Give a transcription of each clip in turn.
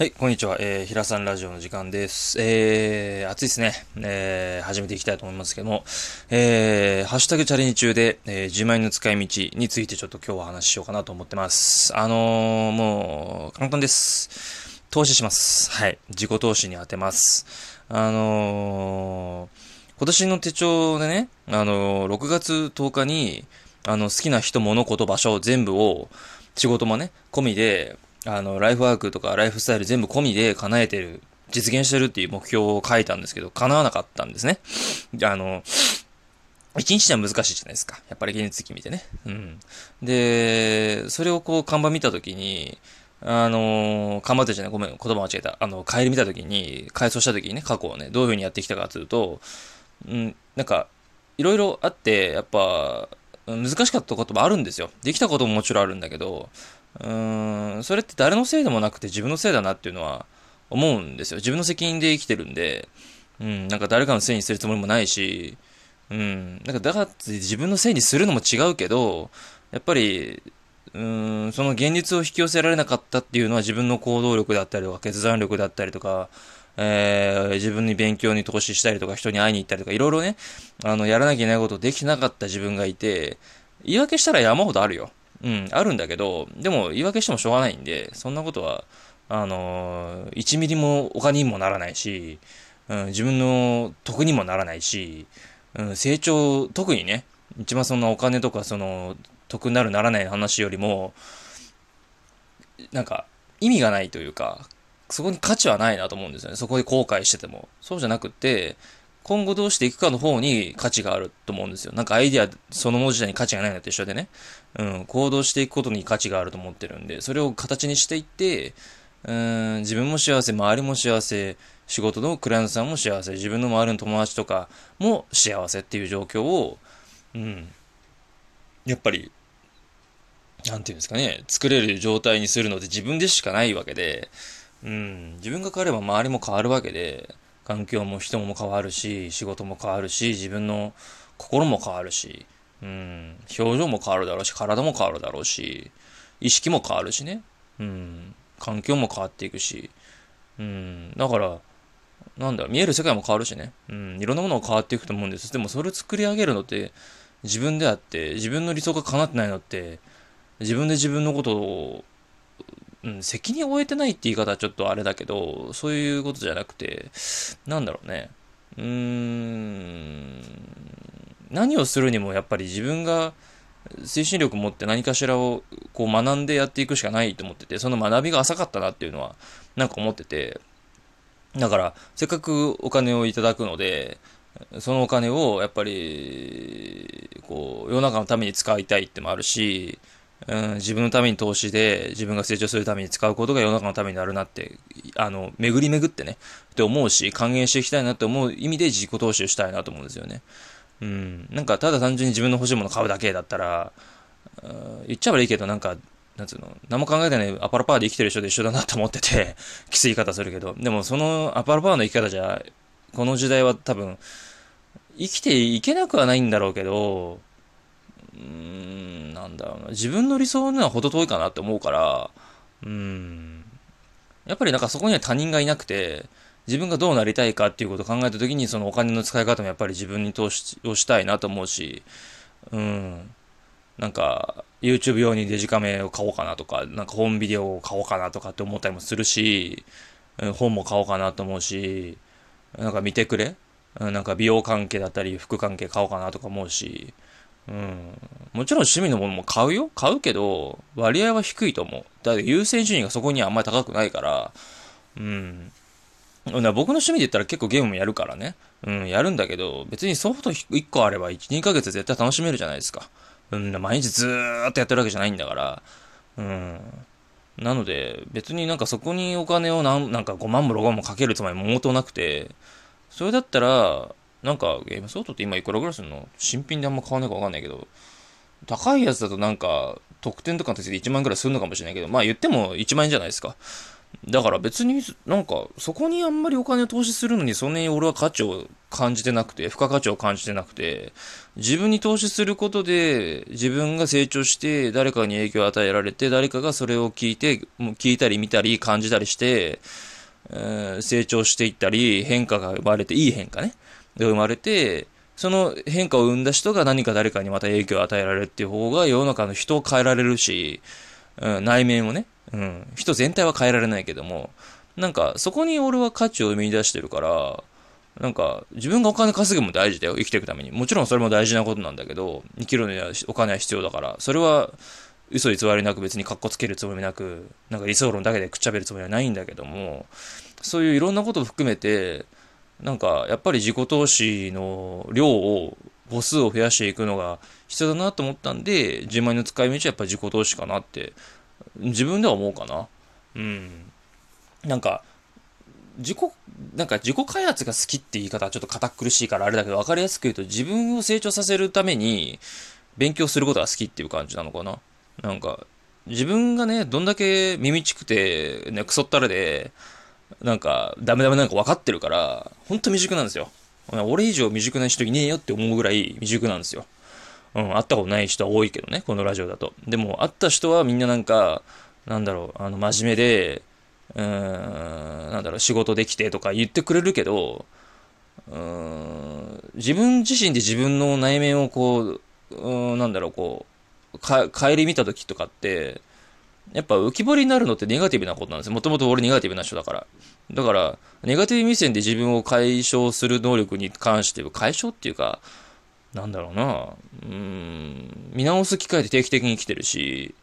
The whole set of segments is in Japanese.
はい、こんにちは。えー、平さんラジオの時間です。えー、暑いですね。えー、始めていきたいと思いますけども、えー、ハッシュタグチャレンジ中で、えー、10万円の使い道についてちょっと今日は話しようかなと思ってます。あのー、もう、簡単です。投資します。はい。自己投資に当てます。あのー、今年の手帳でね、あのー、6月10日に、あの、好きな人、物、事、場所全部を、仕事もね、込みで、あの、ライフワークとかライフスタイル全部込みで叶えてる、実現してるっていう目標を書いたんですけど、叶わなかったんですね。あの、一日では難しいじゃないですか。やっぱり現実的見てね。うん。で、それをこう、看板見たときに、あの看板ってじゃない、ごめん、言葉間違えた。あの、帰り見たときに、改装したときにね、過去をね、どういう風にやってきたかというと、うん、なんか、いろいろあって、やっぱ、難しかったこともあるんですよ。できたことももちろんあるんだけど、うーん、それって誰のせいでもなくて自分のせいだなっていうのは思うんですよ。自分の責任で生きてるんで、うん、なんか誰かのせいにするつもりもないし、うん、なんかだからって自分のせいにするのも違うけど、やっぱり、うん、その現実を引き寄せられなかったっていうのは自分の行動力だったりとか、決断力だったりとか、えー、自分に勉強に投資したりとか、人に会いに行ったりとか、いろいろね、あの、やらなきゃいけないことできなかった自分がいて、言い訳したら山ほどあるよ。うん、あるんだけど、でも言い訳してもしょうがないんで、そんなことは、あのー、1ミリもお金にもならないし、うん、自分の得にもならないし、うん、成長、特にね、一番そのお金とかその得になるならない話よりも、なんか意味がないというか、そこに価値はないなと思うんですよね。そこで後悔してても。そうじゃなくて、今後どうしていくかの方に価値があると思うんですよ。なんかアイディアそのもの自体に価値がないのと一緒でね。うん、行動していくことに価値があると思ってるんで、それを形にしていって、うん、自分も幸せ、周りも幸せ、仕事のクライアントさんも幸せ、自分の周りの友達とかも幸せっていう状況を、うん、やっぱり、なんていうんですかね、作れる状態にするので自分でしかないわけで、うん、自分が変われば周りも変わるわけで、環境も人も変わるし、仕事も変わるし、自分の心も変わるし、うん、表情も変わるだろうし、体も変わるだろうし、意識も変わるしね、うん、環境も変わっていくし、うん、だから、なんだろ、見える世界も変わるしね、うん、いろんなものが変わっていくと思うんです。でもそれを作り上げるのって自分であって、自分の理想が叶ってないのって、自分で自分のことをうん、責任を負えてないって言い方はちょっとあれだけど、そういうことじゃなくて、なんだろうね。うーん、何をするにもやっぱり自分が精神力を持って何かしらをこう学んでやっていくしかないと思ってて、その学びが浅かったなっていうのはなんか思ってて、だから、せっかくお金をいただくので、そのお金をやっぱり、こう、世の中のために使いたいってもあるし、うん、自分のために投資で自分が成長するために使うことが世の中のためになるなって、あの、巡り巡ってね、って思うし、還元していきたいなって思う意味で自己投資をしたいなと思うんですよね。うん。なんか、ただ単純に自分の欲しいもの買うだけだったら、言っちゃえばいいけど、なんか、なんつうの、何も考えてないアパラパワーで生きてる人で一緒だなと思ってて、きつい言い方するけど、でもそのアパラパワーの生き方じゃ、この時代は多分、生きていけなくはないんだろうけど、うん、なんだろうな。自分の理想には程遠いかなって思うから、うん。やっぱりなんかそこには他人がいなくて、自分がどうなりたいかっていうことを考えたときに、そのお金の使い方もやっぱり自分に投資をしたいなと思うし、うん。なんか、YouTube 用にデジカメを買おうかなとか、なんか本ビデオを買おうかなとかって思ったりもするし、本も買おうかなと思うし、なんか見てくれなんか美容関係だったり服関係買おうかなとか思うし、うん。もちろん趣味のものも買うよ買うけど、割合は低いと思う。だって優先順位がそこにはあんまり高くないから、うん。僕の趣味で言ったら結構ゲームもやるからね。うん、やるんだけど、別にソフト1個あれば1、2ヶ月絶対楽しめるじゃないですか。うん、毎日ずーっとやってるわけじゃないんだから。うん。なので、別になんかそこにお金をなん、なんか5万も6万もかけるつもりも毛頭なくて、それだったら、なんかゲームソフトって今いくらぐらいするの？新品であんま買わないかわかんないけど、高いやつだとなんか、特典とかの手で1万ぐらいするのかもしれないけど、まあ言っても1万円じゃないですか。だから別になんかそこにあんまりお金を投資するのにそんなに俺は価値を感じてなくて、付加価値を感じてなくて、自分に投資することで自分が成長して誰かに影響を与えられて誰かがそれを聞いて、聞いたり見たり感じたりして、えー、成長していったり変化が生まれて、いい変化ね。が生まれて、その変化を生んだ人が何か誰かにまた影響を与えられるっていう方が世の中の人を変えられるし、うん、内面をね、うん、人全体は変えられないけども、なんかそこに俺は価値を生み出してるから、なんか自分がお金稼ぐも大事だよ、生きていくために。もちろんそれも大事なことなんだけど、生きるにはお金は必要だから、それは嘘偽りなく別にカッコつけるつもりなく、なんか理想論だけでくっちゃべるつもりはないんだけども、そういういろんなことを含めて、なんかやっぱり自己投資の量を母数を増やしていくのが必要だなと思ったんで、10万円の使い道はやっぱ自己投資かなって、自分では思うかな。うん。なんか、自己、なんか自己開発が好きって言い方はちょっと堅苦しいからあれだけど、分かりやすく言うと自分を成長させるために勉強することが好きっていう感じなのかな。なんか、自分がね、どんだけ耳ちくて、ね、クソったれで、なんか、ダメダメなんか分かってるから、ほんと未熟なんですよ。俺以上未熟な人いねえよって思うぐらい未熟なんですよ。うん、会ったことない人は多いけどね、このラジオだと。でも、会った人はみんななんか、なんだろう、あの、真面目で、うーん、なんだろう、仕事できてとか言ってくれるけど、うーん、自分自身で自分の内面をこう、うん、なんだろう、こう、か、帰り見た時とかって、やっぱ浮き彫りになるのってネガティブなことなんですよ。もともと俺ネガティブな人だから。だから、ネガティブ目線で自分を解消する能力に関しては、解消っていうか、なんだろうな、うん、見直す機会って定期的に来てるし、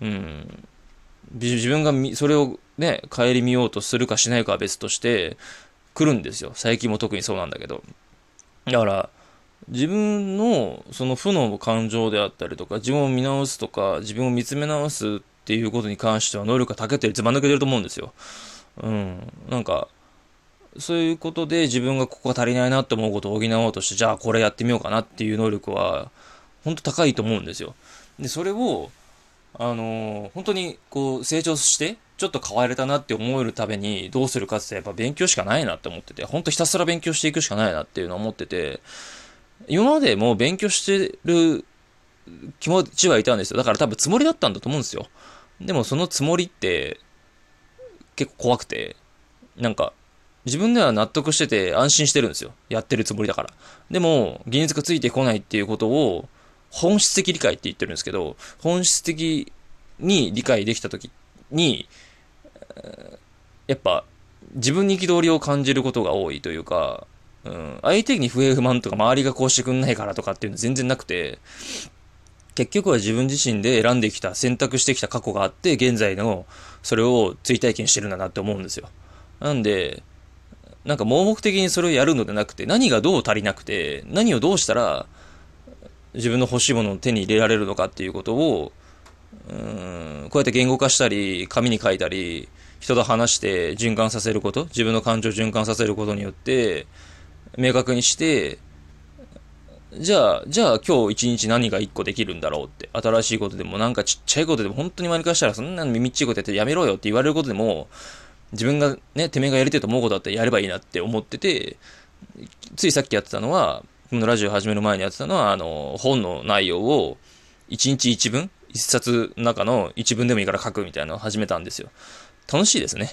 うん、自分がそれをね、顧みようとするかしないかは別として来るんですよ。最近も特にそうなんだけど。だから、自分のその負の感情であったりとか、自分を見直すとか、自分を見つめ直すってていうことに関しては能力が長けてる、ずば抜けてると思うんですよ。うん。なんか、そういうことで自分がここが足りないなって思うことを補おうとして、じゃあこれやってみようかなっていう能力は、本当高いと思うんですよ。で、それを、あのー、本当にこう成長して、ちょっと変われたなって思えるためにどうするかってやっぱ勉強しかないなって思ってて、本当ひたすら勉強していくしかないなっていうのは思ってて、今までも勉強してる気持ちはいたんですよ。だから多分つもりだったんだと思うんですよ。でもそのつもりって結構怖くて、なんか自分では納得してて安心してるんですよ。やってるつもりだから。でも、現実がついてこないっていうことを、本質的理解って言ってるんですけど、本質的に理解できたときに、やっぱ、自分に憤りを感じることが多いというか、うん、相手に不平不満とか周りがこうしてくんないからとかっていうの全然なくて、結局は自分自身で選んできた、選択してきた過去があって、現在のそれを追体験してるんだなって思うんですよ。なんで、なんか盲目的にそれをやるのではなくて、何がどう足りなくて、何をどうしたら、自分の欲しいものを手に入れられるのかっていうことを、うん、こうやって言語化したり、紙に書いたり、人と話して循環させること、自分の感情を循環させることによって、明確にして、じゃあ、じゃあ今日一日何が一個できるんだろうって。新しいことでもなんかちっちゃいことでも本当に周りからしたらそんな耳っちいことやってやめろよって言われることでも、自分がね、てめえがやりたいと思うことだったらやればいいなって思ってて、ついさっきやってたのは、このラジオ始める前にやってたのは、あの、本の内容を1日1文、1冊の中の1文でもいいから書くみたいなのを始めたんですよ。楽しいですね。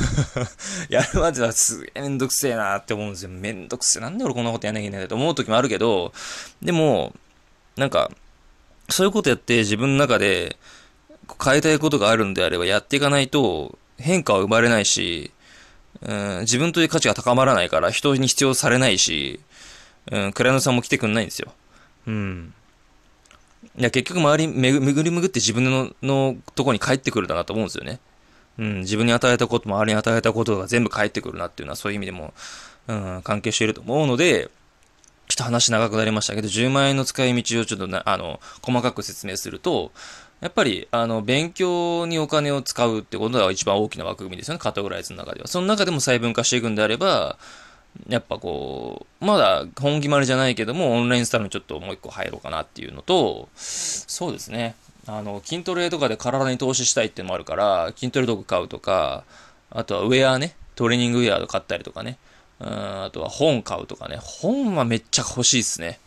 やるまではすげえめんどくせえなって思うんですよ。めんどくせえ。なんで俺こんなことやんなきゃいけないんだと思う時もあるけど、でも、なんか、そういうことやって自分の中で変えたいことがあるんであればやっていかないと、変化は生まれないし、うん、自分という価値が高まらないから人に必要されないし、うん、クライアントさんも来てくんないんですよ。うん。いや、結局周りめぐりむぐって自分ののとこに帰ってくるだなと思うんですよね。うん、自分に与えたことも周りに与えたことが全部返ってくるなっていうのはそういう意味でも、うん、関係していると思うので、ちょっと話長くなりましたけど、10万円の使い道をちょっとな、あの、細かく説明すると、やっぱり、あの、勉強にお金を使うってことが一番大きな枠組みですよね、カテゴライズの中では。その中でも細分化していくんであれば、やっぱこう、まだ本決まりじゃないけども、オンラインスタイルにちょっともう一個入ろうかなっていうのと、そうですね。あの、筋トレとかで体に投資したいっていうのもあるから、筋トレ道具買うとか、あとはウェアね、トレーニングウェア買ったりとかね、うん、あとは本買うとかね、本はめっちゃ欲しいっすね。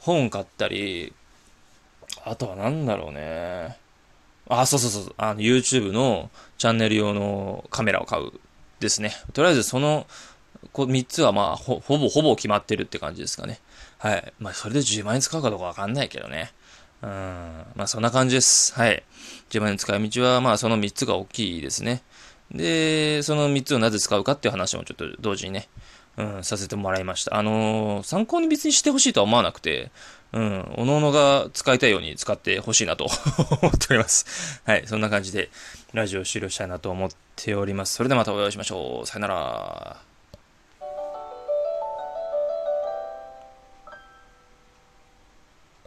本買ったり、あとはなんだろうね。あ、そうそうそう、あの、YouTube のチャンネル用のカメラを買うですね。とりあえずその、こ3つはまあほ、ほぼほぼ決まってるって感じですかね。はい。まあ、それで10万円使うかどうかわかんないけどね。うん。まあ、そんな感じです。はい。10万円使い道は、まあ、その3つが大きいですね。で、その3つをなぜ使うかっていう話もちょっと同時にね、うん、させてもらいました。あのー、参考に別にしてほしいとは思わなくて、うん、おのおのが使いたいように使ってほしいなと 思っております。はい、そんな感じで、ラジオ終了したいなと思っております。それではまたお会いしましょう。さよなら。